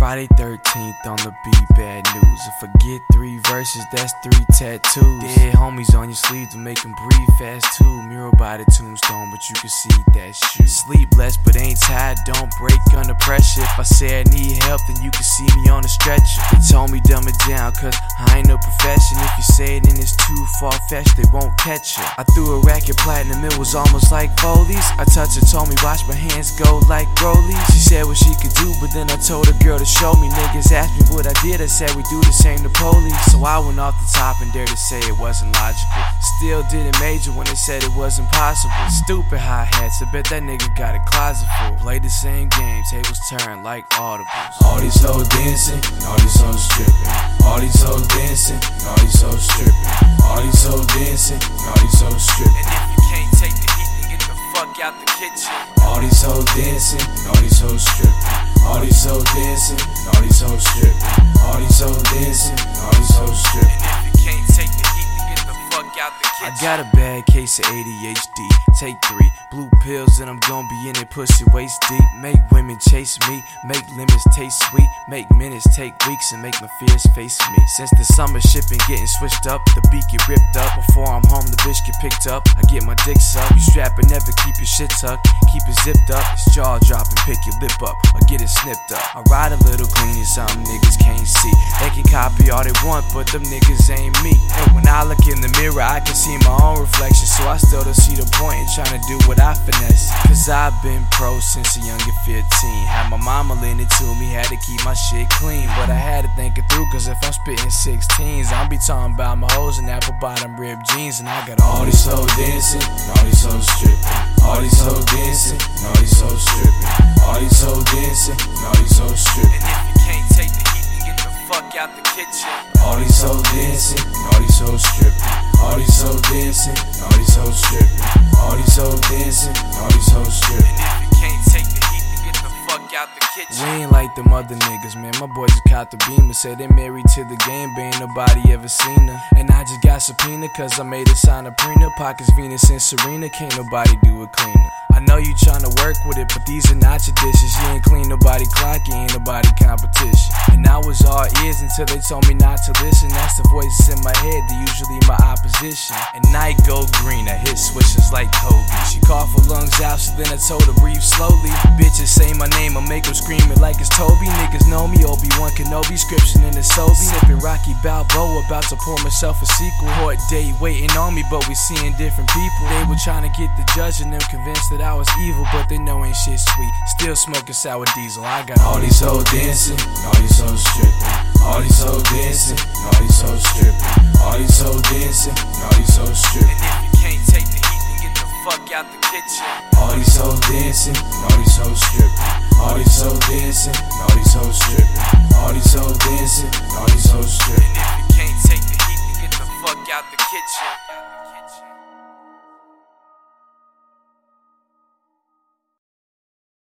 Friday 13th on the beat, bad news. If I get three verses, that's three tattoos. Dead homies on your sleeves to make them breathe fast too. Mural by the tombstone, but you can see that shoe. Sleepless, but ain't tired, don't break under pressure. If I say I need help, then you can see me on the stretcher. They told me dumb it down, cause I ain't no profession. If you say it and it's too far fetched, they won't catch it. I threw a racket platinum, it was almost like Foley's. I touched her, told me watch my hands go like rollies. She said what she could do, but then I told a girl to show me. Niggas asked me what I did, I said we do the same to police. So I went off the top and dared to say it wasn't logical. Still didn't major when they said it wasn't possible. Stupid high hats, I bet that nigga got a closet full. Played the same game, tables turned like audibles. All these hoes dancing, all these hoes stripping. All these hoes dancing, all these hoes stripping. All these hoes dancing, all these hoes stripping. And if you can't take the heat, then get the fuck out the kitchen. All these hoes dancing, all these hoes stripping. All these hoes dancing, all these hoes stripping. All these hoes dancing, all these hoes stripping. I got a bad case of ADHD. Take three blue pills and I'm gonna be in it pussy waist deep. Make women chase me, make lemons taste sweet, make minutes take weeks and make my fears face me. Since the summer shipping getting switched up, the beat get ripped up. Before I'm home, the bitch get picked up. I get my dick sucked. You strap and never keep your shit tucked. Keep it zipped up. It's jaw dropping, pick your lip up or get it snipped up. I ride a little clean and something niggas can't copy all they want, but them niggas ain't me. And when I look in the mirror, I can see my own reflection. So I still don't see the point in trying to do what I finesse. Cause I've been pro since a younger 15. Had my mama lend it to me, had to keep my shit clean. But I had to think it through, cause if I'm spitting 16s, I'll be talking about my hoes and apple bottom ripped jeans. And I got all All these hoes dancing, all these hoes stripping. All these hoes dancing, all these hoes stripping. All these hoes dancing, all these out the kitchen. All these hoes dancing, all these hoes stripping. All these hoes dancing, all these hoes stripping. All these hoes dancing, all these hoes stripping. And if you can't take the heat, then get the fuck out the kitchen. We ain't like them other niggas, man. My boys just caught the beamer. Say they married to the game, but ain't nobody ever seen her. And I just got subpoena, cause I made a sign of prenup. Pockets Venus and Serena, can't nobody do it cleaner. I know you tryna work with it, but these are not your dishes. You ain't clean nobody clock, you ain't nobody competition. And I was all ears until they told me not to listen. That's the voices in my head, they usually my opposition. And night go green, I hit switches like Kobe. She coughed so then I told her breathe slowly. Bitches say my name, I make them scream it like it's Toby. Niggas know me, Obi-Wan Kenobi, scription in the Sobe. Sipping Rocky Balboa, about to pour myself a sequel. Court date waiting on me, but we seeing different people. They were trying to get the judge and them convinced that I was evil, but they know ain't shit sweet. Still smoking sour diesel, I got All these hoes dancing, all these hoes stripping. All these hoes dancing, all these hoes stripping. All these hoes fuck out the kitchen. All these hoes dancing, all these hoes stripping. All these hoes dancing, all these hoes stripping. All these hoes dancing, all these hoes stripping. And if you can't take the heat, then get the fuck out the kitchen.